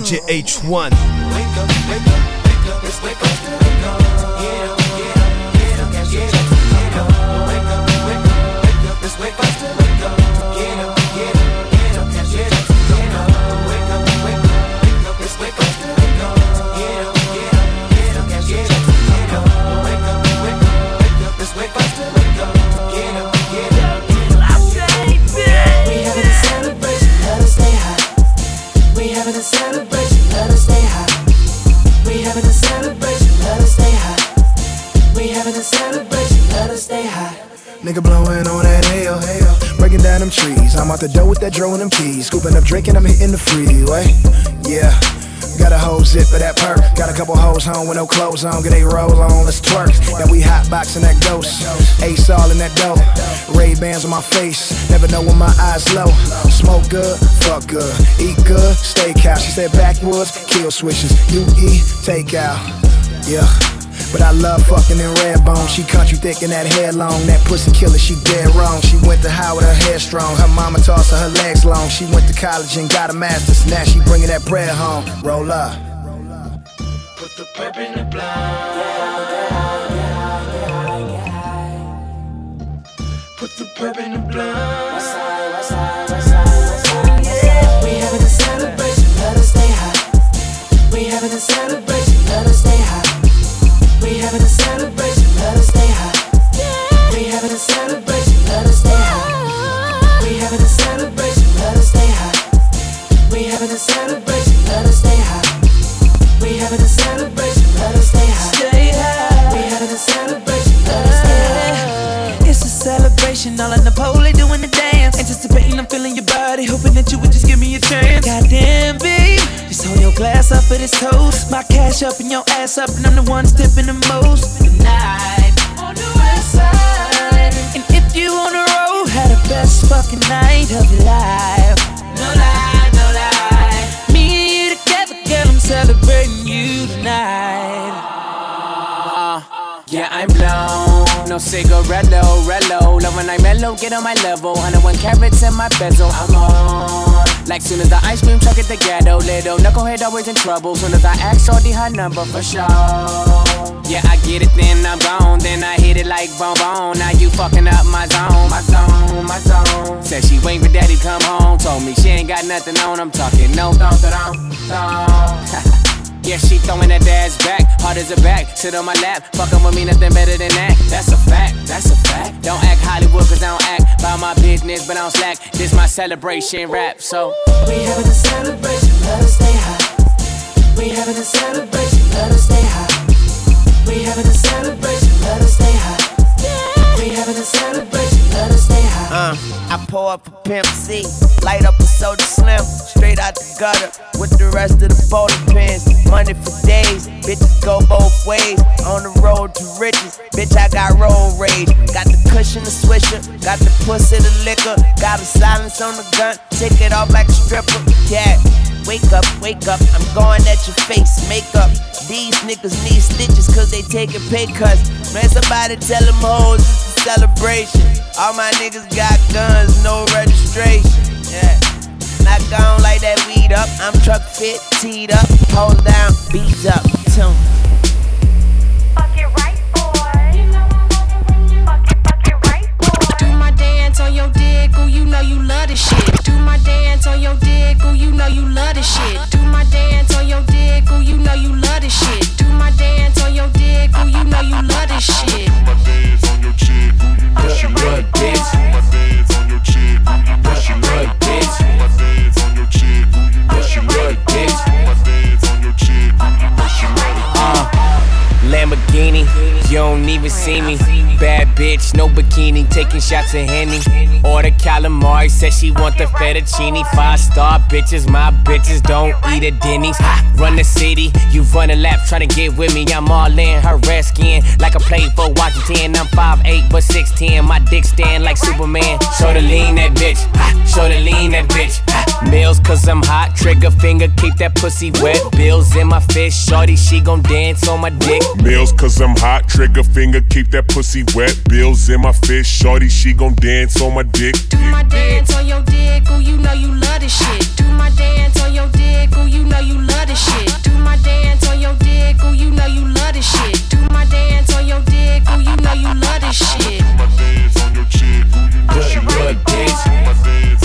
DJ H1. Wake up, wake up, wake up, Nigga blowing on that hell. Breaking down them trees. I'm out the door with that dro and them keys. Scooping up drinking, I'm hitting the freeway. Yeah. Got a whole zip of that perk. Got a couple hoes home with no clothes on. Get a roll on, let's twerk. Now we hot boxing that ghost. Ace all in that dough. Ray Bans on my face. Never know when my eyes low. Smoke good, fuck good. Eat good, steakhouse. She said backwoods, kill switches. You eat, take out. Yeah. But I love fucking in red bone. She country thick and that hair long. That pussy killer, she dead wrong. She went to Howard, her hair strong. Her mama tossed her, her legs long. She went to college and got a master's. Now she bringing that bread home. Roll up. put the pep in the blind. Put the pep in the blind. We having a celebration, let us stay high. We having a celebration, having a celebration, let us stay high. We having a celebration, let us stay high. Stay high. We having a celebration, let us stay high. It's a celebration, all in the pole, doing the dance. Anticipating, I'm feeling your body, hoping that you would just give me a chance. Goddamn, babe, just hold your glass up for this toast. My cash up and your ass up, and I'm the one tipping the most. Tonight, on the west side. And if you on the road, had the best fucking night of your life. I'm blown. No cigarello, rello. Love when I mellow, get on my level. 101 carats in my bezel. I'm on. Like soon as the ice cream truck at the ghetto. Little knucklehead always in trouble. Soon as I ask shorty her number for sure. Yeah, I get it, then I'm gone. Then I hit it like bone bone. Now you fucking up my zone, my zone, my zone. Said she waiting for daddy come home. Told me she ain't got nothing on. I'm talking no, don't, don't, don't. Yeah, she throwing that ass back, hard as a back. Sit on my lap, fucking with me, nothing better than that. That's a fact, that's a fact. Don't act Hollywood, cause I don't act by my business, but I don't slack. This my celebration rap, so. We having a celebration, let us stay high. We having a celebration, let us stay high. We having a celebration, let us stay high. We having a celebration, let us stay high. Uh, I pour up a Pimp C, light up a soda slim, straight out the gutter with the rest of the bowling pins. Money for days, bitches go both ways. On the road to riches, bitch, I got road rage. Got the cushion, the swisher, got the pussy, the liquor, got a silence on the gun, take it off like a stripper. Yeah. Wake up, wake up, I'm going at your face, makeup. These niggas need stitches cause they taking pay cuts. Man, somebody tell them hoes celebration. All my niggas got guns, no registration. Yeah. Not gone like that weed up. I'm truck fit, teed up, hold down, beats up, tune. On your dick, ooh, you know you love this shit. Do my dance on your dick, ooh, you know you love this shit. Do my dance on your dick, ooh, you know you love this shit. Do my dance on your dick, ooh, you know you love this shit. My dance on your chick, who you know she Good bitch. My dance on your chick, who you know she Good bitch. My dance on your chick, who you know she Good bitch. Lamborghini, you don't even see me. Bad bitch, no bikini, taking shots of Henny. Order calamari, said she want the fettuccine. Five star bitches, my bitches don't eat at Denny's. Ha, Run the city, you run a lap, trying to get with me. I'm all in her red skin, like I played for Washington. I'm 5'8, but 6'10. My dick stand like Superman. Show the lean that bitch, show the lean that bitch. Meals, cause I'm hot, trigger finger, keep that pussy wet. Bills in my fist, shorty, she gon' dance on my dick meals, cause I'm hot. Trigger finger, keep that pussy wet. Bills in my fist, shorty, she gon' dance on my dick. Do my dance on your dick, ooh, you know you love this shit. Do my dance on your dick, ooh, you know you love this shit. Do my dance on your dick, ooh, you know you love this shit. Do my dance on your dick, ooh, you know you love this shit. Do my dance on your chick, ooh, you know you love this shit.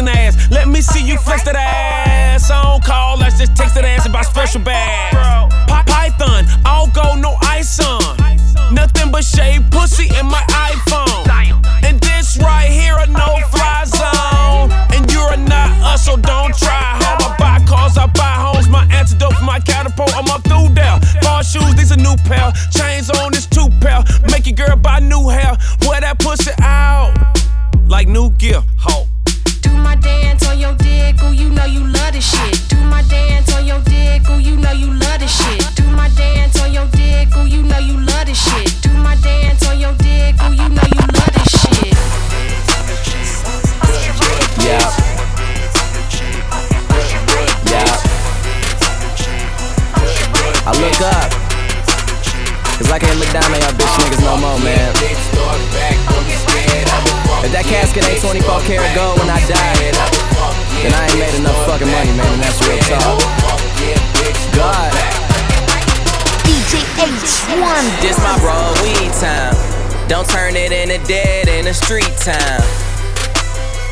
flexing ass. Let me see you flex that ass. I don't call, I just text that ass about special bag.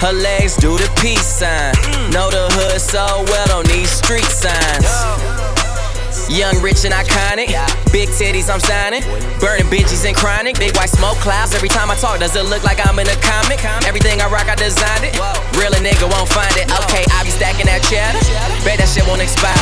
Her legs do the peace sign. Know the hood so well, don't need street signs. Young, rich, and iconic. Big titties, I'm signing. Burning bitches and chronic. Big white smoke clouds. Every time I talk, does it look like I'm in a comic? Everything I rock, I designed it. Real a nigga won't find it. Okay, I be stacking that cheddar. Bet that shit won't expire.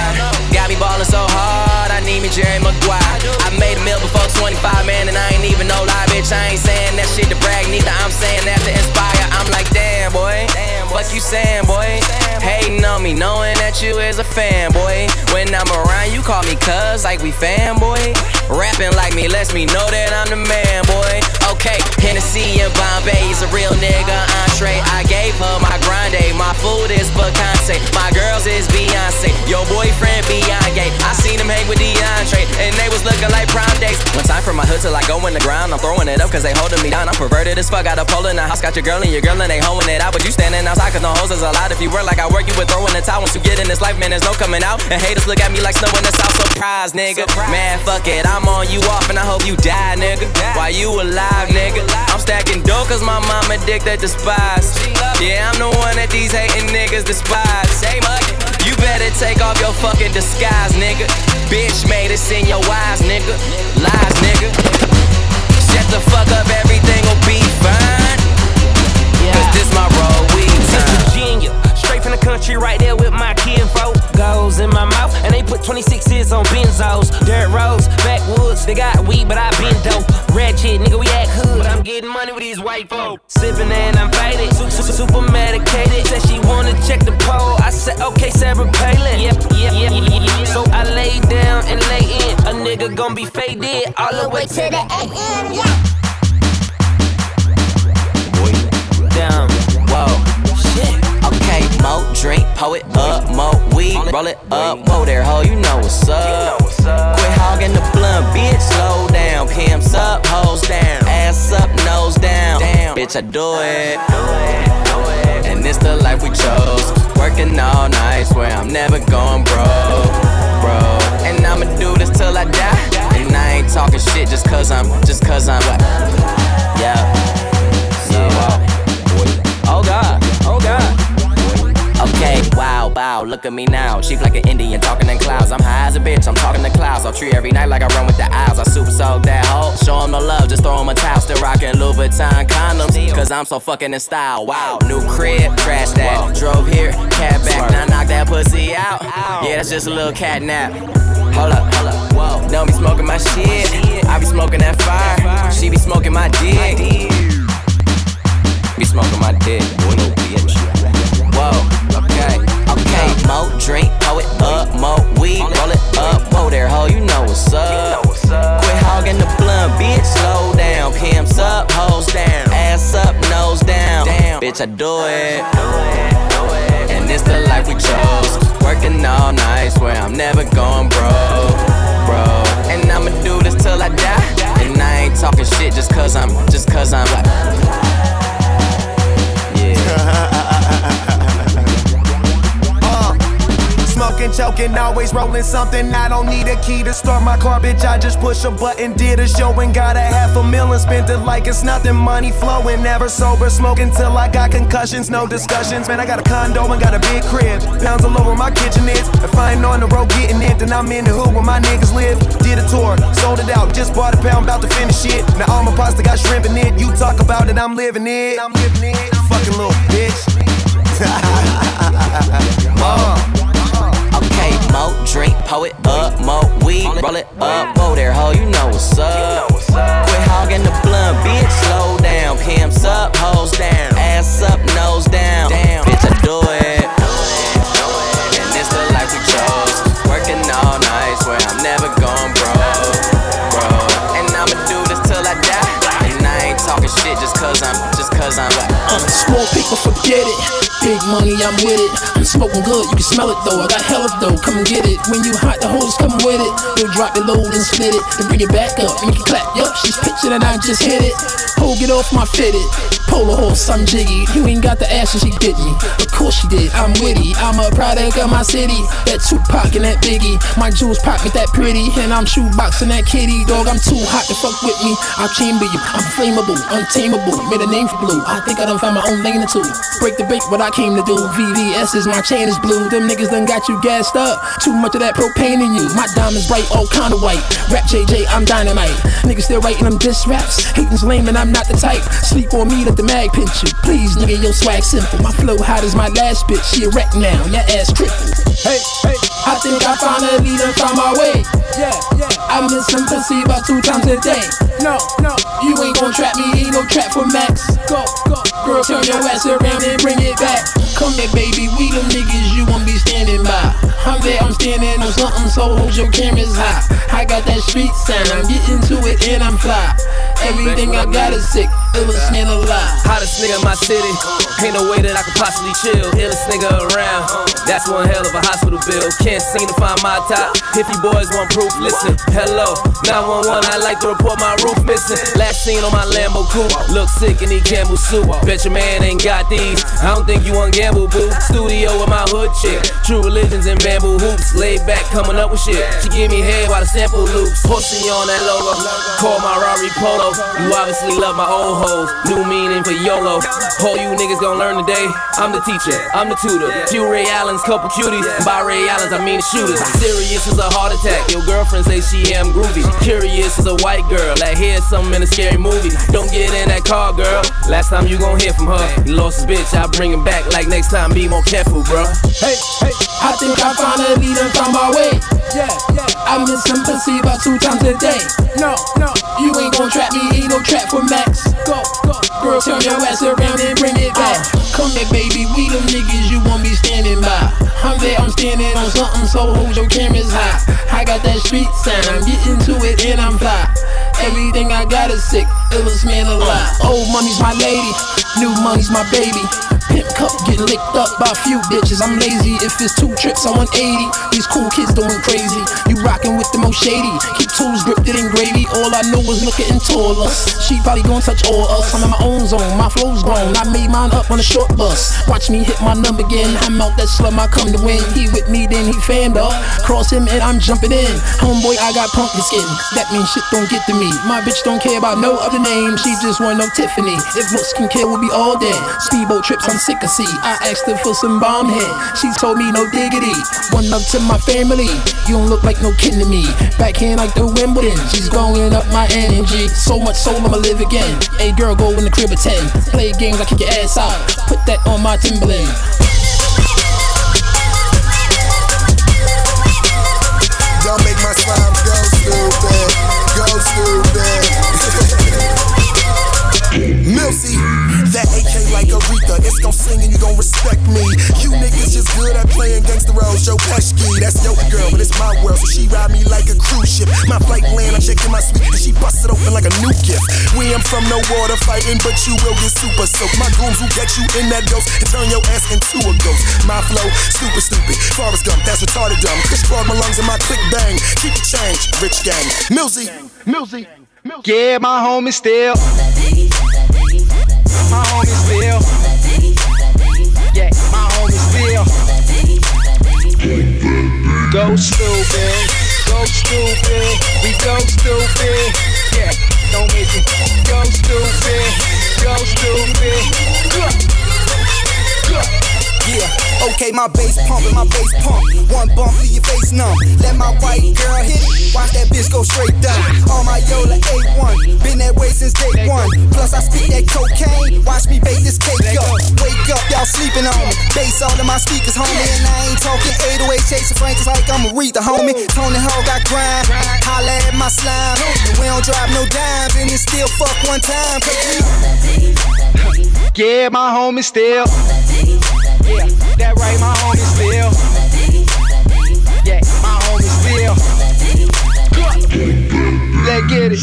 Got me ballin' so hard, I need me Jerry Maguire. I made a meal before 25, man, and I ain't even no lie, bitch. I ain't saying that shit to brag, neither. I'm saying that to inspire. I'm like, damn, boy. Fuck you saying, boy. Hating on me, knowing that you is a fanboy. When I'm around, you call me cuz, like we fanboy. Rapping like me lets me know that I'm the man, boy. Okay, Hennessy and Bombay is a real nigga entree. I gave her my grande, my food is Bacante, my girls is Beyonce, your boyfriend Beyonce. I seen him hang with DeAndre, and they was looking like prom dates. One time for my hood till I go in the ground, I'm throwing it up cause they holding me down. I'm perverted as fuck, got a pole in the house, got your girl and your girl and they hoeing it out. But you standing outside cause no hoes is allowed. If you work like I work, you would throw in the towel. Once you get in this life, man, there's no coming out. And haters look at me like snow in the south, surprise, nigga. Man, fuck it, I'm on you off and I hope you die, nigga. While you alive, nigga. I'm stacking dough cause my mom addicted to spies. Yeah, I'm the one that these hating niggas despise. You better take off your fucking disguise, nigga. Bitch made us in your eyes, nigga. Lies, nigga. Shut the fuck up, everything will be fine. Cause this my road, we time. Virginia, straight from the country, right there with my kinfolk. Goes in my mouth, and they put 26s on benzos. Dirt roads, backwoods, they got weed, but I been dope. Ratchet, nigga, we act hood, but I'm getting money with these white folk. Sipping and I'm faded, su- su- super medicated. Said she wanna check the pole, I said, okay, Sarah Palin. Yep, yep, yep, yep. So I lay down and lay in. A nigga gon' be faded all the way to the AM, yeah. down. Whoa. Mo drink, it up, mo weed, roll it up, whoa there, ho, you know what's up. Quit hogging the blunt, bitch, slow down. Pimps up, hoes down, ass up, nose down. Bitch, I do it. And it's the life we chose. Working all night, swear I'm never going broke, bro. And I'ma do this till I die. And I ain't talking shit just cause I'm, just cause I'm what? Yeah. God. Wow, wow, look at me now. Chief like an Indian, talking in clouds. I'm high as a bitch, I'm talking to clouds. I'll treat every night like I run with the owls. I super soak that hoe. Show 'em no love, just throw throw 'em a towel. Still rocking Louboutin condoms, cause I'm so fucking in style. Wow, new crib, trash that. Drove here, cat back, now knock that pussy out. Yeah, that's just a little cat nap. Hold up, hold up, whoa. Don't be smoking my shit. I be smoking that fire. She be smoking my dick. Be smoking my dick, boy, no bitch. Whoa, okay, okay. Mo drink, pull it up, mo weed, roll it up. Whoa there, ho, you know what's up. Quit hogging the blunt, bitch, slow down. Pimps up, hoes down. Ass up, nose down. Bitch, I do it. And it's the life we chose. Working all night, swear I'm never going broke, Uh, smoking, always rolling something. I don't need a key to start my car, bitch. I just push a button, did a show and got a half a million. Spent it like it's nothing, money flowing. Never sober, smoking till I got concussions, no discussions. Man, I got a condo and got a big crib. Pounds all over my kitchen is. If I ain't on the road getting it, then I'm in the hood where my niggas live. Did a tour, sold it out, just bought a pound, about to finish it. Now all my pasta got shrimp in it. You talk about it, I'm living it. I'm living it. Fucking little bitch. Okay, mo drink, pour it up, mo weed, roll it up, go there, ho, you know what's up. Quit hogging the blunt, bitch, slow down, pimps up, hoes down, ass up, nose down, bitch, I do it. And the life we chose, working all night, swear I'm never bro. And I'ma do this till I die, and I ain't talking shit just cause I'm, just cause I'm. Uh, small people forget it. Big money, I'm with it. I'm smoking good, you can smell it though. I got hella dough, come and get it. When you hot, the hoes come with it. They'll drop the load and split it, then bring it back up and you can clap. Yup, she's pitching and I just hit it. Ho, get off my fitted. Polo horse, I'm jiggy. You ain't got the ass and she did me. Of course she did, I'm witty. I'm a product of my city. That Tupac and that Biggie. My jewels pocket that pretty. And I'm shoeboxing that kitty. Dog, I'm too hot to fuck with me. I'll chamber you. I'm flammable, untamable. Made a name for blue. I think I done found my own lane or two. Break the bank, what I came to do. VVS is my chain is blue. Them niggas done got you gassed up. Too much of that propane in you. My diamonds bright, all kind of white. Rap JJ, I'm dynamite. Niggas still writing them diss raps. Hating's lame and I'm not the type. Sleep on me, let the mag pinch you. Please, nigga, your swag simple. My flow hot as my last bitch. She a wreck now, your ass crippled. Hey, hey, I think I finally done found my way. Yeah, yeah. I miss some pussy about two times a day. No, no, you ain't gon' trap me, ain't no trap for Max. Go, girl, turn your ass around and bring it back. Come here, baby, we them niggas you won't be standing by. I'm there, I'm standing on something, so hold your cameras high. I got that street sound, I'm getting to it and I'm fly. Everything I got is sick, Hottest nigga in my city. Ain't no way that I could possibly chill. Illest nigga around. That's one hell of a hospital bill. Can't seem to find my top. If you boys want proof, listen. Hello, 911. I like to report my roof missing. Last seen on my Lambo coupe. Look sick in these Campbell suit. Bet your man ain't got these. I don't think you want gamble, boo. Studio with my hood chick. True religions and bamboo hoops. Laid back, coming up with shit. She give me head while the sample loops. Pussy on that logo. Call my Rari Polo. You obviously love my old hoes. New meaning for YOLO. All you niggas gon' learn today. I'm the teacher, I'm the tutor. Few Ray Allens, couple cuties. By Ray Allens, I mean shooters. Serious as a heart attack. Your girlfriend say she am groovy. Curious as a white girl. That hear something in a scary movie. Don't get in that car, girl. Last time you gon' hear from her. You lost his bitch, I bring him back. Like next time, be more careful, bro. Hey, hey, I think I finally done found my way. Yeah. I miss some pussy about two times a day. No, no, you ain't gon' trap me, ain't no trap for Max. Go, go, girl, turn your ass around and bring it back. Come here, baby, we them niggas you won't be standing by. I'm there, I'm standing on something, so hold your cameras high. I got that street sound, I'm getting to it and I'm fly. Everything I got is sick, illest man alive. Old oh, money's my lady, new money's my baby. Pimp cup getting licked up by a few bitches. I'm lazy. If it's two trips, I want 80. These cool kids doing crazy. You rockin' with the most shady. Keep tools gripped in gravy. All I know is looking taller. She probably gon' touch all us. I'm in my own zone. My flow's grown. I made mine up on a short bus. Watch me hit my number again. I'm out that slum. I come to win. He with me, then he fanned up. Cross him and I'm jumping in. Homeboy, I got pumpkin skin. That means shit don't get to me. My bitch don't care about no other name. She just want no Tiffany. If looks can kill, we'll be all dead. Speedboat trips, I'm sick of see. I asked her for some bomb head. She told me no diggity. One up to my family. You don't look like no kid to me. Backhand like the Wimbledon. She's going up my energy. So much soul, I'ma live again. Hey girl, go in the crib at 10. Play games, I kick your ass out. Put that on my Timberland. Gangster roles. Joe Pesci, that's your girl, but it's my world. So she ride me like a cruise ship. My flight land, I'm checking my suite, and she bust it open like a new gift. We ain't from no water fighting, but you will get super soaked. My goons will get you in that ghost and turn your ass into a ghost. My flow, super stupid. Forrest Gump, that's retarded dumb. Kush clog my lungs and my click bang. Keep the change, rich gang. Milsy, Milsy. Yeah, my homie still. My homie still. Go stupid, go stupid, we go stupid. Yeah, don't make me go stupid, go stupid. Go, go. Yeah, okay, my bass pumping, my bass pump. One bump, leave your face numb. Let my white girl hit it, watch that bitch go straight down. All my Yola A1, been that way since day one. Plus, I speak that cocaine, watch sleeping on me. Bass all in my speakers, homie. And I ain't talking 808 chasing Frank just like I'm a Aretha, homie. Tony Hall got grind, holla at my slime. And we don't drive no dimes, and it still fuck one time. Yeah, my homie still. Yeah, that right, my homie still. Yeah, my homie still. Let's get it.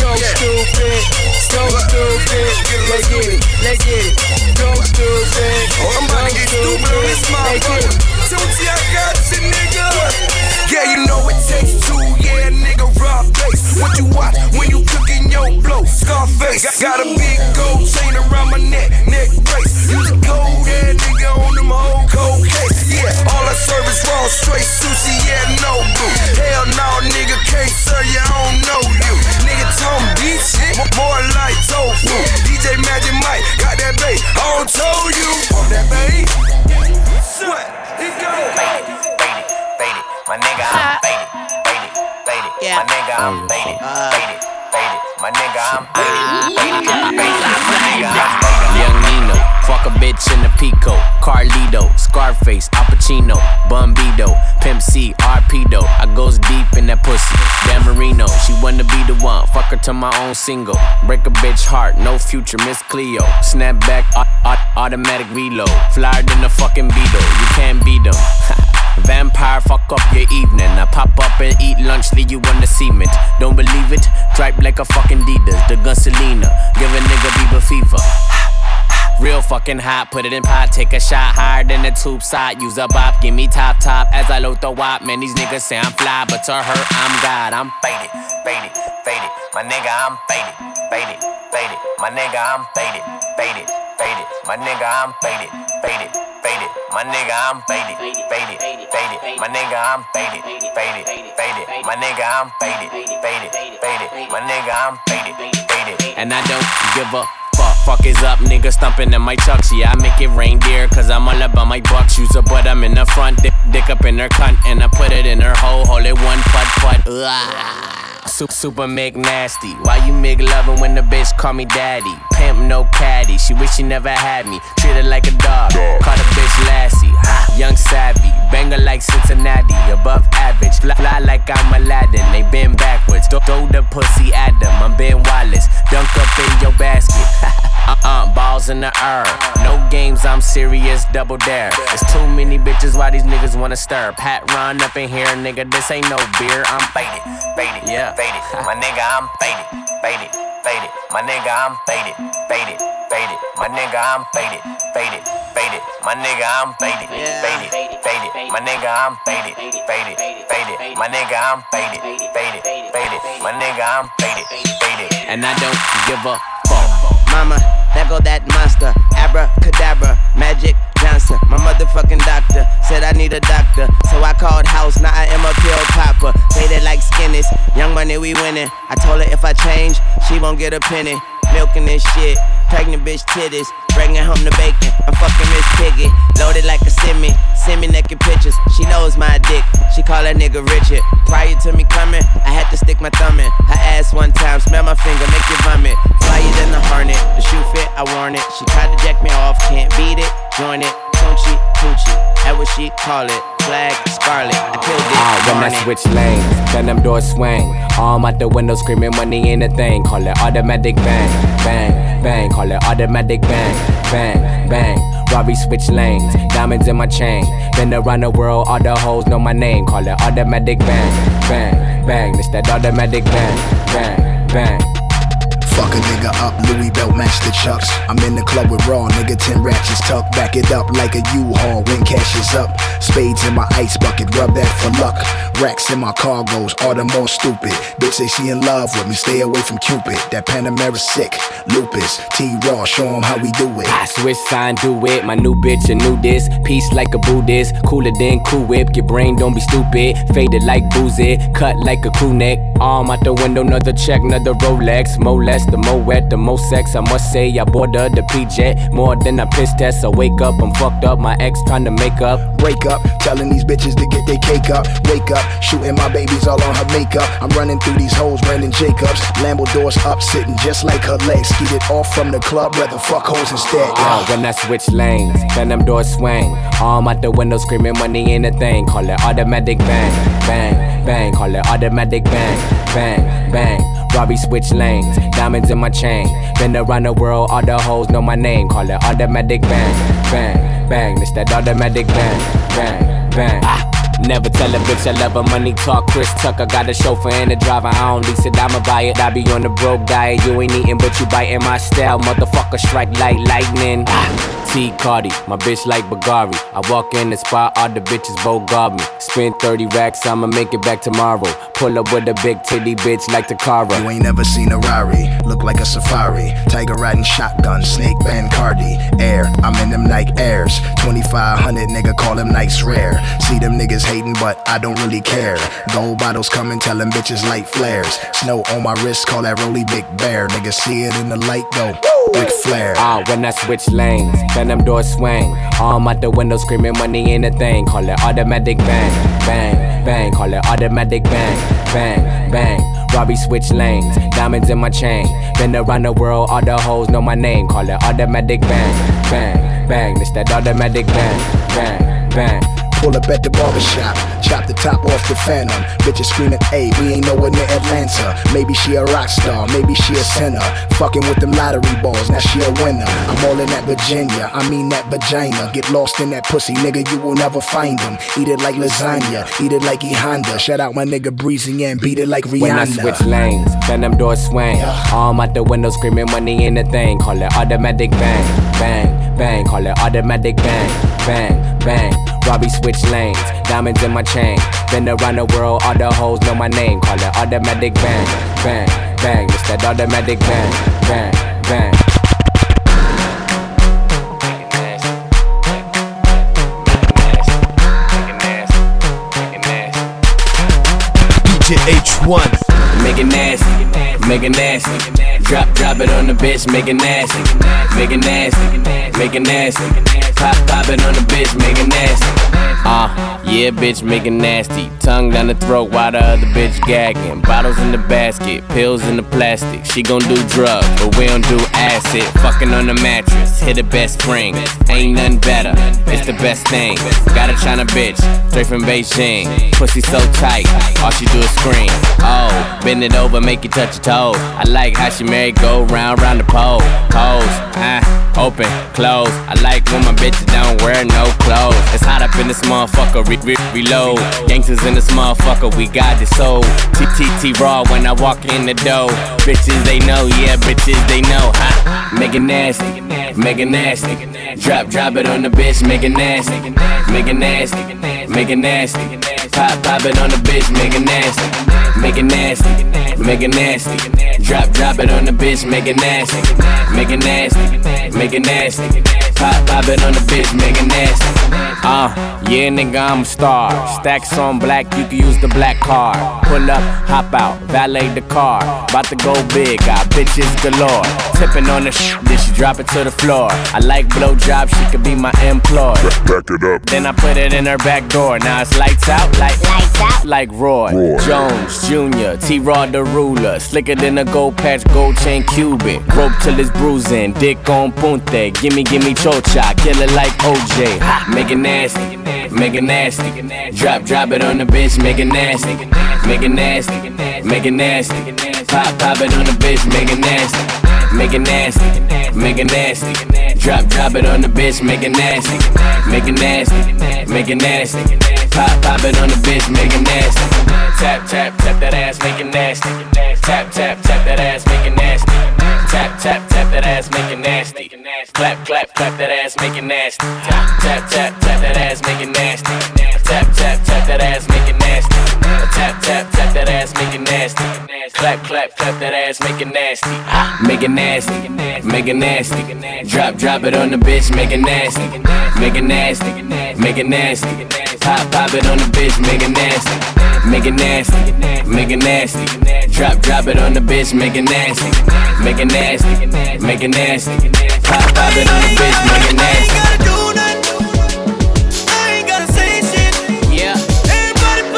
Go stupid, go stupid. Let's get it, let's get it. Go stupid. Oh, I'm about to get stupid on this motherfucker. Tucci, I got you, nigga. Yeah, you know it takes two, yeah, nigga, rock bass. What you watch when you cooking your blow? Scarface. Got a big gold chain around my neck, neck brace. Use a cold ass nigga on them whole cold case. Yeah, all I serve is raw, straight sushi, yeah, no boo. Hell no, nigga, can't serve you, I don't know you. Nigga, Tom beat shit, more like tofu. DJ Magic Mike, got that bass, I don't told you. Pump that bass. Sweat, it go. Mm-hmm. Faded, my nigga, I'm faded, faded, faded. My nigga, I'm faded, faded, faded. My nigga, I'm faded, faded, faded. My nigga, I'm faded. Young Nino, fuck a bitch in the Pico, Carlito, Scarface, Al Pacino, Bumbido, Pimp C, Arpedo. I goes deep in that pussy. Dan Marino, she wanna be the one. Fuck her to my own single. Break a bitch heart, no future, Miss Cleo. Snap back, au- au- automatic reload. Flyer than a fucking Beetle, you can't beat them. Vampire, fuck up your evening. I pop up and eat lunch, leave you on the cement. Don't believe it? Dripe like a fucking Adidas, the gun Selena. Give a nigga Bieber fever. Real fucking hot, put it in pot, take a shot higher than the tube side. Use a bop, give me top top as I load the wop. Man, these niggas say I'm fly, but to her, I'm God. I'm faded, faded, faded. My nigga, I'm faded, faded, faded. My nigga, I'm faded, faded, faded. My nigga, I'm faded, faded, faded. My nigga, I'm faded, faded, faded. My nigga, I'm faded, faded, faded. My nigga, I'm faded, faded, faded. My nigga, I'm faded, faded. and I don't give a fuck. Fuck is up, nigga stumping in my chucks. Yeah, I make it reindeer, cause I'm all about my bucks. Use a butt, I'm in the front, dick, dick up in her cunt, and I put it in her hole, hold it one put put. Ugh. Super, super Mick nasty. Why you Mick loving when the bitch call me daddy? Pimp no caddy. She wish she never had me. Treat her like a dog. Call the bitch Lassie. Ha, Young savvy. Banger like Cincinnati. Above average. Fly, fly like I'm Aladdin. They bend backwards. Throw, throw the pussy at them. I'm Ben Wallace. Dunk up in your basket. Uh-uh, balls in the air. No games, I'm serious, double dare. It's too many bitches, why these niggas wanna stir? Pat run up in here, nigga, this ain't no beer, I'm faded, faded, yeah. Faded. My nigga, I'm faded, faded, faded. My nigga, I'm faded, faded, faded. My nigga, I'm faded, faded, faded. My nigga, I'm faded, faded, faded. My nigga, I'm faded, faded, faded. My nigga, I'm faded, faded, faded. My nigga, I'm faded, faded. And I don't give a fuck. Mama, there go that monster. Abracadabra, Magic Johnson. My motherfucking doctor said I need a doctor. So I called house, now I am a pill money we winning. I told her if I change, she won't get a penny. Milking this shit, pregnant bitch titties, bringing home the bacon. I'm fucking Miss Piggy, loaded like a semi, semi naked pictures. She knows my dick, she call that nigga Richard. Prior to me coming, I had to stick my thumb in her ass one time, smell my finger, make you vomit. Flyer than the hornet, the shoe fit, I worn it. She tried to jack me off, can't beat it, join it. Coochie, coochie, that what she call it. Flag, scarlet, I killed it. Ah, when I switch lanes, then them doors swing. Arm out the window screaming money ain't a thing. Call it automatic bang, bang, bang. Call it automatic bang, bang, bang. Robbie switch lanes, diamonds in my chain. Been around the world, all the hoes know my name. Call it automatic bang, bang, bang. It's that automatic bang, bang, bang. Fuck a nigga up, Louis belt match the chucks. I'm in the club with raw, nigga, 10 ratchets tuck. Back it up like a U-Haul when cash is up. Spades in my ice bucket, rub that for luck. Racks in my cargoes, all the more stupid. Bitch say she in love with me, stay away from Cupid. That Panamera sick, lupus. T-Raw, show 'em how we do it. I switch sign, do it. My new bitch, a new this. Peace like a Buddhist. Cooler than Cool Whip. Your brain don't be stupid. Faded like boozy. Cut like a crew neck. Arm out the window, another check, another Rolex. More less, the more wet, the more sex. I must say, I her the PJ. More than a piss test. I wake up, I'm fucked up. My ex trying to make up. Wake up, telling these bitches to get their cake up. Wake up, shooting my babies all on her makeup. I'm running through these hoes, Brandon Jacobs. Lambo doors up, sitting just like her legs. Skeeted off from the club, rather fuck hoes instead. Uh, when I switch lanes, then them doors swing. Arm out the window, screaming money in a thing. Call it automatic bang, bang, bang. Call it automatic bang, bang, bang. Robbie switch lanes, diamonds in my chain. Been around the world, all the hoes know my name. Call it automatic bang, bang, bang. It's that automatic bang, bang, bang. Ah. Never tell a bitch I love her. Money talk, Chris Tucker. Got a chauffeur and a driver. I don't lease it, I'ma buy it. I be on the broke diet. You ain't eating, but you biting my style. Motherfucker, strike like lightning. T Cardi, my bitch like Bagari. I walk in the spot, all the bitches both guard me. Spend 30 racks, I'ma make it back tomorrow. Pull up with a big titty bitch like Takara. You ain't never seen a Rari, look like a safari. Tiger riding shotgun, snake band Cardi. Air, I'm in them Nike Airs. 2500 nigga call them nights rare. See them niggas hating, but I don't really care. Gold bottles coming, tell them bitches light flares. Snow on my wrist, call that Rolly Big Bear. Nigga see it in the light though. Big flare. Ah, when I switch lanes, then them doors swing. Arm out the window, screaming money in a thing. Call it automatic bang, bang, bang. Call it automatic bang, bang, bang. Robbie switch lanes, diamonds in my chain. Been around the world, all the hoes know my name. Call it automatic bang, bang, bang. It's that automatic bang, bang, bang. Pull up at the barbershop, chop the top off the phantom. Bitches screaming, hey, we ain't nowhere near Atlanta. Maybe she a rock star, maybe she a sinner. Fucking with them lottery balls, now she a winner. I'm all in that Virginia, I mean that vagina. Get lost in that pussy, nigga, you will never find him. Eat it like lasagna, eat it like E Honda. Shout out my nigga Breezy and beat it like Rihanna. When I switch lanes, then them doors swing. Arm out the window, screaming money in a thing. Call it automatic bang, bang, bang. Call it automatic bang, bang, bang. Robbie switch lanes, diamonds in my chain. Been around the world, all the hoes know my name. Call it automatic bang, bang, bang. It's that automatic bang, bang, bang. DJ H1. Make it nasty, make it nasty. Drop, drop it on the bitch, make it nasty, make it nasty, make it nasty. Pop, pop it on the bitch, make it nasty. Uh, yeah, bitch, make it nasty. Tongue down the throat while the other bitch gagging. Bottles in the basket, pills in the plastic. She gon' do drugs, but we don't do acid. Fucking on the mattress, hit the best spring. Ain't nothing better, it's the best thing. Got a China bitch, straight from Beijing. Pussy so tight, all she do is scream. Oh, bend it over, make you touch your toe. I like how she married, go round, round the pole. Pose, ah, open, close. I like when my bitches don't wear no clothes. It's hot up in this motherfucker, re- re- reload. Gangsters in this motherfucker, we got this soul. TTT raw when I walk in the door. Bitches they know, yeah, bitches they know. Ha, make it nasty, make it nasty. Drop, drop it on the bitch, make it nasty, make it nasty, make it nasty. Pop, pop it on the bitch, make it nasty, make it nasty, make it nasty. Drop, drop it on the bitch, make it nasty, make it nasty, make it nasty. Pop, pop it on the bitch, make it nasty. Uh, yeah, nigga, I'm a star. Stacks on black, you can use the black card. Pull up, hop out, valet the car. About to go big, got bitches galore. Tipping on the sh, then she drop it to the floor. I like blowjobs, she could be my employee. Back it up. Then I put it in her back door. Now it's lights out, like lights out, like Roy, Roy. Jones Jr. T-Raw the ruler, slicker than a gold patch, gold chain Cuban. Rope till it's bruising, dick on punte. Gimme, gimme chocha, kill it like OJ. Ha, make it nasty, make it nasty. Drop, drop it on the bitch, make it nasty, make it nasty, make it nasty. Pop, pop it on the bitch, make it nasty, make it nasty, make it nasty. Drop, drop it on the bitch, make it nasty, make it nasty, make it nasty. Pop, pop it on the bitch, make it nasty. Tap, tap, tap that ass, make it nasty. Tap, tap, tap that ass, make it nasty. Tap, tap, tap that ass, make it nasty. Clap, clap, clap that ass, make it nasty. Tap, tap, tap, tap that ass, make it nasty. Tap, tap, tap that ass, make it nasty. Tap, tap, tap that ass, make it nasty. Clap, clap, clap that ass, make it nasty. Make it nasty, make it nasty. Drop, drop it on the bitch, make it nasty. Make it nasty, make it nasty. Pop, pop it on the bitch, make it nasty. Make it nasty, make it nasty. Drop, drop it on the bitch, make it nasty. Make it nasty, make it nasty. Pop, pop it on the bitch, make it nasty.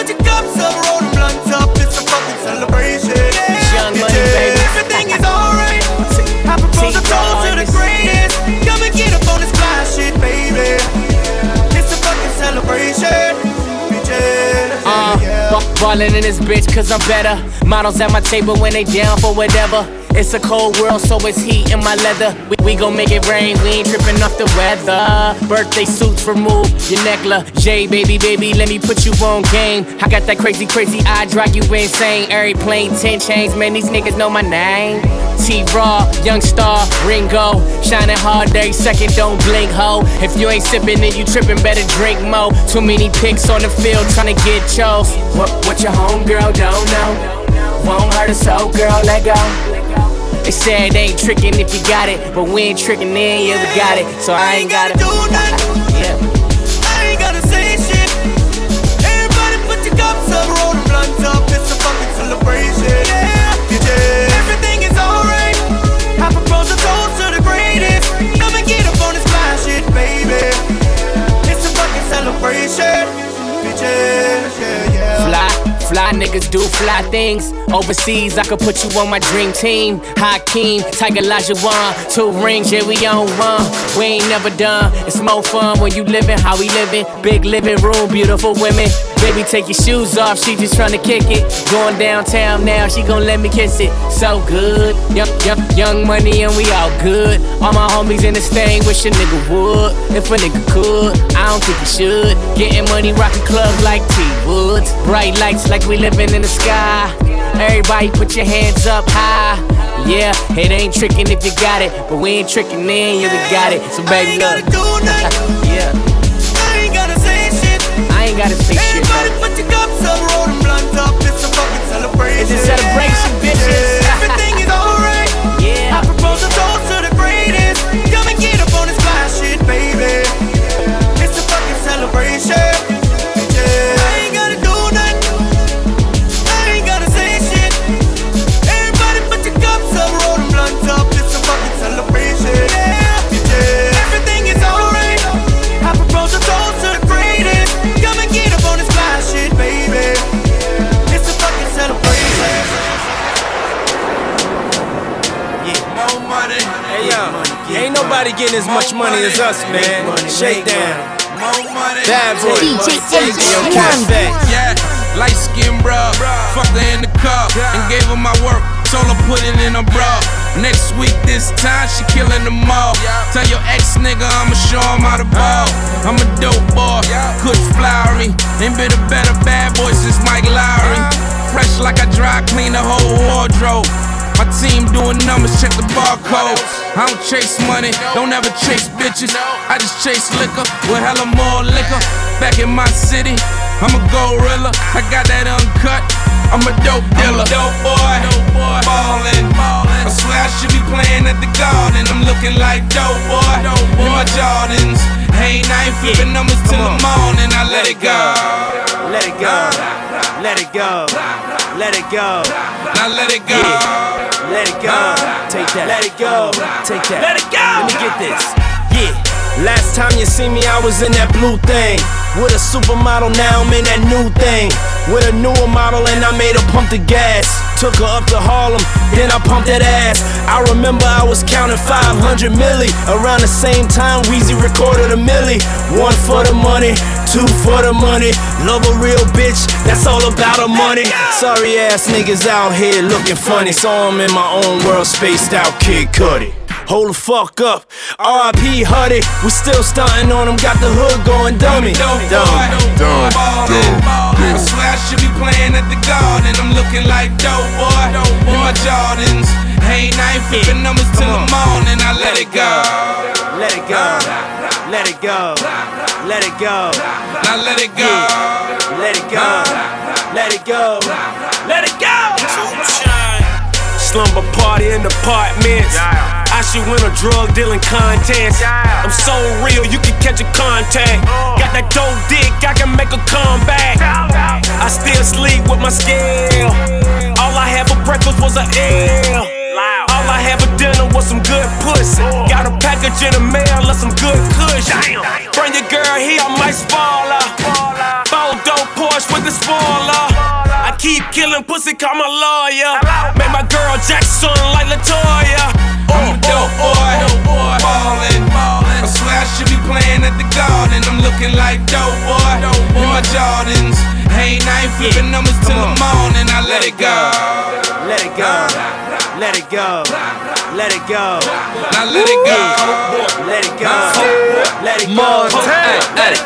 Put your cups up, roll them blunts up. It's a fucking celebration. It's Young Money, baby. Everything is alright. I propose a toast to the greatest. Come and get up on this fly shit, baby. It's a fucking celebration. Uh, ba- ballin' in this bitch cause I'm better. Models at my table when they down for whatever. It's a cold world, so it's heat in my leather. We, we gon' make it rain, we ain't trippin' off the weather. Birthday suits remove your necklace. J, baby, baby, let me put you on game. I got that crazy, crazy eye, drive you insane. Every plane, 10 chains, man, these niggas know my name. T Raw, Young Star, Ringo. Shining hard every second, don't blink, ho. If you ain't sippin', then you trippin', better drink mo. Too many pics on the field tryna get chose. What, what your homegirl don't know? Won't hurt a soul, girl, let go. They said they ain't tricking if you got it, but we ain't tricking in, yeah, we got it. So I ain't gotta do nothing. yeah. I ain't gotta say shit. Everybody put your cups up, roll them blunts up. It's a fucking celebration. Yeah, yeah. Everything is alright. I propose a toast to the greatest. Come and get up on this fly shit, baby. It's a fucking celebration. Bitches, yeah, yeah. Fly, fly niggas do fly things. Overseas, I could put you on my dream team. Hakeem, Tiger LeBron, two rings, yeah, we on one. We ain't never done. It's more fun when you living how we living. Big living room, beautiful women. Baby, take your shoes off, she just tryna kick it. Going downtown now, she gon' let me kiss it. So good, young, young, young money, and we all good. All my homies in this thing, wish a nigga would. If a nigga could, I don't think he should. Getting money, rocking clubs like T Woods. Bright lights like we living in the sky. Everybody put your hands up high. Yeah, it ain't tricking if you got it, but we ain't tricking in, yeah, we got it. So baby, look. yeah, gotta say shit. Everybody put your cups up, roll them blunts up. It's a fucking celebration. It's a celebration, bitches. Everything is alright. Yeah. I propose a toast to the greatest. Come and get up on this fly shit, baby. It's a fucking celebration. Getting as much money as us, man. Shake down. Bad boy. DJ Yo, H1. cafe. Yeah, light skin bruh. Fucked her in the car and gave her my work. Told her put it in her bra. Next week, this time, she killing them all. Tell your ex nigga I'ma show him how to ball. I'm a dope boy, Kush flowery. Ain't been a better bad boy since Mike Lowry. Uh-huh. Fresh like I dry clean the whole wardrobe. My team doing numbers, check the barcodes. I don't chase money, don't ever chase bitches. I just chase liquor with hella more liquor. Back in my city, I'm a gorilla. I got that uncut. I'm a dope dealer. dope boy, ballin'. I swear I should be playing at the garden. I'm looking like dope boy. In my Jordans. Hey, I ain't flipping numbers till the morning. I let it go. Let it go. Let it go. Let it go. Now let it go. Let it go. Take that. Let it go. Take that. Let it go. Let me get this. Yeah. Last time you see me, I was in that blue thing. With a supermodel, now I'm in that new thing. With a newer model, and I made her pump the gas. Took her up to Harlem, then I pumped that ass. I remember I was counting 500 milli. Around the same time, Weezy recorded a milli. One for the money, two for the money. Love a real bitch, that's all about the money. Sorry ass niggas out here looking funny. So I'm in my own world, spaced out, Kid Cudi. Hold the fuck up. RIP Huddy, we still stunting on them, got the hood going dummy. Dope boy, ballin'. I swear I should be playing at the garden. I'm looking like dope boy. In my Jordans. Ain't night flipping numbers till the morning. I let it go. Let it go. Let it go. Let it go. Now let it go. Let it go. Let it go. Let it go. Slumber party in the apartments. I should win a drug dealing contest. I'm so real, you can catch a contact. Got that dope dick, I can make a comeback. I still sleep with my scale. All I had for breakfast was a L. All I had for dinner was some good pussy. Got a package in the mail of some good kush. Bring your girl here, I might spoil her. Four dope Porsche with the spoiler. Keep killing pussy, call my lawyer. Make my girl Jackson like Latoya. I'm a dope boy, ballin'. I swear I should be playing at the garden. I'm looking like dope boy, in my Jordans. Ain't night flipping numbers till the morning. I let it go. Let it go. Let it go. Let it go. Now let it go. Let it go. Let it go. Montana. Let it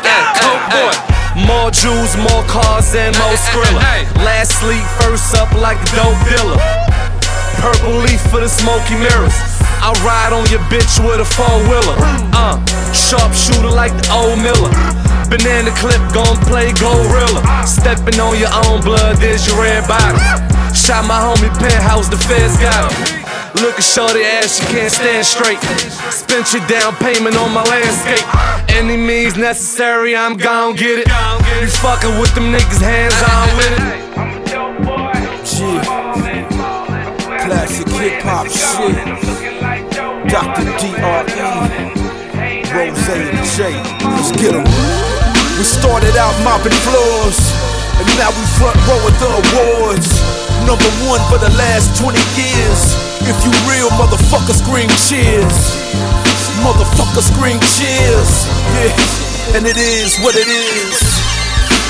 go. More jewels, more cars, and more Skrilla. Last sleep, first up like a dope dealer. Purple leaf for the smoky mirrors. I ride on your bitch with a four wheeler. Uh, sharp shooter like the old Miller. Banana clip gon' play gorilla. Stepping on your own blood, there's your red bottom. Shot my homie penthouse, the feds got him. At shorty ass, she can't stand straight. Spent your down payment on my landscape. Any means necessary, I'm gon' get it. You fucking with them niggas, hands on with it. Yeah. Classic hip hop shit. Dr. D.R.E. Rose and J. Let's get 'em. We started out mopping floors, now we front row at the awards. Number one for the last 20 years. If you real, motherfucker, scream cheers. Motherfucker, scream cheers. Yeah, and it is what it is.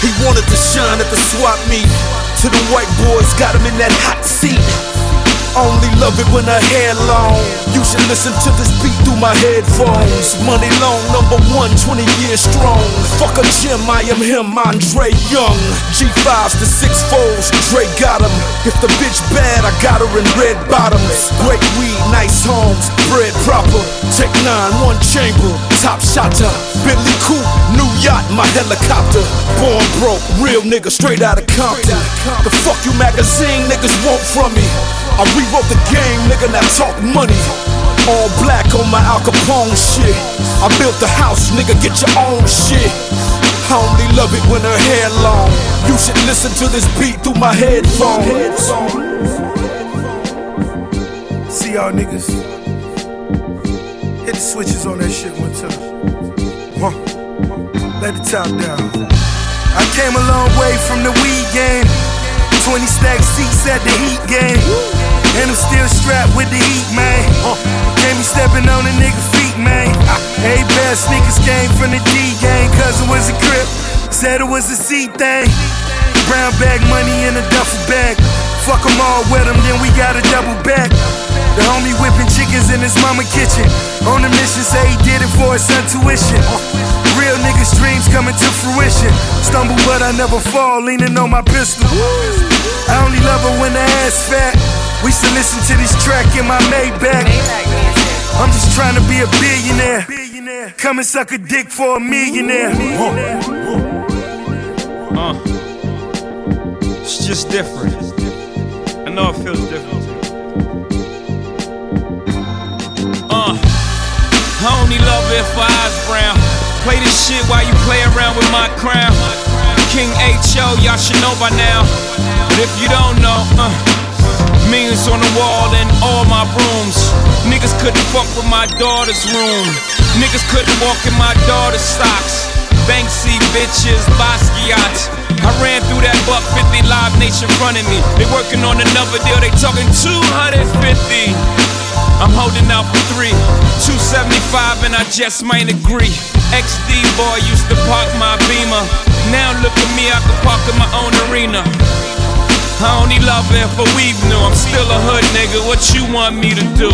He wanted to shine at the swap meet. To the white boys, got him in that hot seat. Only love it when her hair long. You listen to this beat through my headphones. Money long, number one, 20 years strong. Fuck a Jim, I am him, Andre Young. G5s to six foes, Dre got him. If the bitch bad, I got her in red bottoms. Great weed, nice homes, bread proper. Tech nine, one chamber, top shotter. Bentley coupe, new yacht, my helicopter. Born broke, real nigga, straight out of Compton. The fuck you magazine niggas want from me? I rewrote the game, nigga, now talk money. All black on my Al Capone shit. I built the house, nigga, get your own shit. I only love it when her hair long. You should listen to this beat through my headphones. See y'all niggas. Hit the switches on that shit one time. Huh. Let the top down. I came a long way from the weed game. 20 stack seats at the heat game. And I'm still strapped with the heat, man. Uh, can't be stepping on a nigga feet, man. Uh, hey, bad sneakers came from the D gang. Cousin was a crip, said it was a C thing. Brown bag money in a duffel bag. Fuck them all with them, then we got a double back. The homie whipping chickens in his mama kitchen. On a mission, say he did it for his son tuition. Uh, real niggas' dreams coming to fruition. Stumble, but I never fall, leaning on my pistol. I only love her when the ass fat. We still listen to this track in my Maybach. I'm just trying to be a billionaire. Come and suck a dick for a millionaire. Uh, it's just different. I know it feels different. Uh, I only love it for eyes brown. Play this shit while you play around with my crown. King Hov, y'all should know by now. But if you don't know, uh, millions on the wall in all my rooms. Niggas couldn't fuck with my daughter's room. Niggas couldn't walk in my daughter's socks. Banksy bitches, Basquiat. I ran through that buck 50 Live Nation fronting me. They working on another deal, they talking 250. I'm holding out for three, 275, and I just might agree. XD boy used to park my beamer. Now look at me, I can park in my own arena. I only love her for we knew. I'm still a hood nigga. What you want me to do?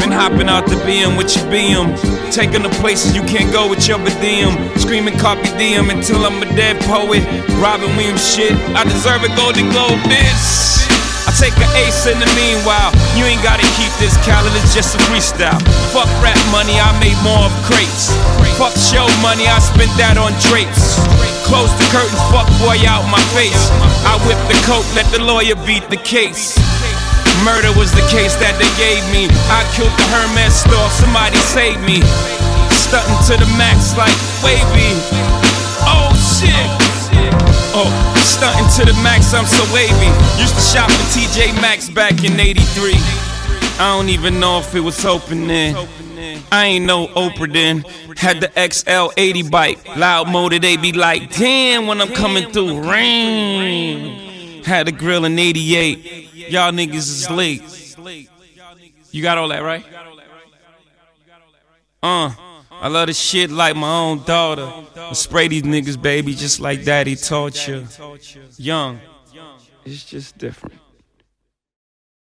Been hopping out the BM with your BM. Taking the places you can't go with your BDM. Screaming copy DM until I'm a dead poet. Robin Williams shit. I deserve a Golden Globe, bitch. I take an ace in the meanwhile. You ain't gotta keep this calendar, just a freestyle. Fuck rap money, I made more of crates. Fuck show money, I spent that on drapes. Close the curtains, fuck boy out my face. I whip the coat, let the lawyer beat the case. Murder was the case that they gave me. I killed the Hermes store, somebody saved me. Stunting to the max like wavy. Oh shit. Oh, stunting to the max, I'm so wavy. Used to shop at TJ Maxx back in 83. I don't even know if it was open then. I ain't no Oprah then. Had the XL80 bike. Loud motor, they be like, damn, when I'm coming through. Rain. Had a grill in 88. Y'all niggas is late. You got all that, right? Uh. I love this shit like my own daughter. I spray these niggas, baby, just like daddy taught you. Young. It's just different.